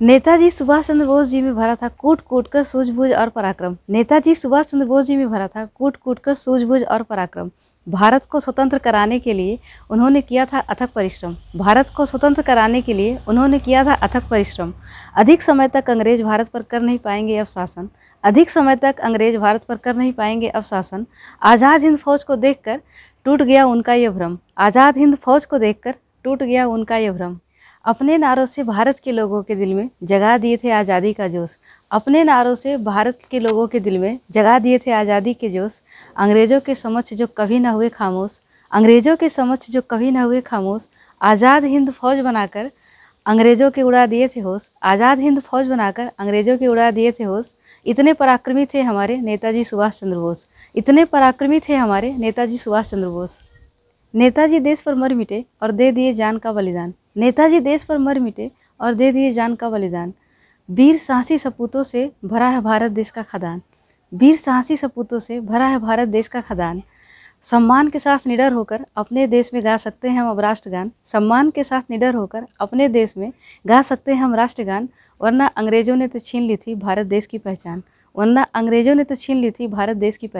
नेताजी सुभाष चंद्र बोस जी में भरा था कूट कूट कर सूझबूझ और पराक्रम। नेताजी सुभाष चंद्र बोस जी में भरा था कूट कूट कर सूझबूझ और पराक्रम। भारत को स्वतंत्र कराने के लिए उन्होंने किया था अथक परिश्रम। भारत को स्वतंत्र कराने के लिए उन्होंने किया था अथक परिश्रम। अधिक समय तक अंग्रेज़ भारत पर कर नहीं पाएँगे अब शासन। अधिक समय तक अंग्रेज़ भारत पर कर नहीं पाएँगे अब शासन। आज़ाद हिंद फौज को देखकर टूट गया उनका ये भ्रम। आज़ाद हिंद फौज को देखकर टूट गया उनका ये भ्रम। अपने नारों से भारत के लोगों के दिल में जगा दिए थे आज़ादी का जोश। अपने नारों से भारत के लोगों के दिल में जगा दिए थे आज़ादी के जोश। अंग्रेज़ों के समक्ष जो कभी ना हुए खामोश, अंग्रेज़ों के समक्ष जो कभी ना हुए खामोश, आज़ाद हिंद फौज बनाकर अंग्रेज़ों के उड़ा दिए थे होश, आज़ाद हिंद फौज बनाकर अंग्रेज़ों के उड़ा दिए थे होश। इतने पराक्रमी थे हमारे नेताजी सुभाष चंद्र बोस। इतने पराक्रमी थे हमारे नेताजी सुभाष चंद्र बोस। नेताजी देश पर मर मिटे और दे दिए जान का बलिदान। नेताजी देश पर मर मिटे और दे दिए जान का बलिदान। वीर साहसी सपूतों से भरा है भारत देश का खदान। वीर साहसी सपूतों से भरा है भारत देश का खदान। सम्मान के साथ निडर होकर अपने देश में गा सकते हैं हम अब राष्ट्रगान। सम्मान के साथ निडर होकर अपने देश में गा सकते हैं हम राष्ट्रगान। वरना अंग्रेज़ों ने तो छीन ली थी भारत देश की पहचान। वरना अंग्रेज़ों ने तो छीन ली थी भारत देश की पहचान।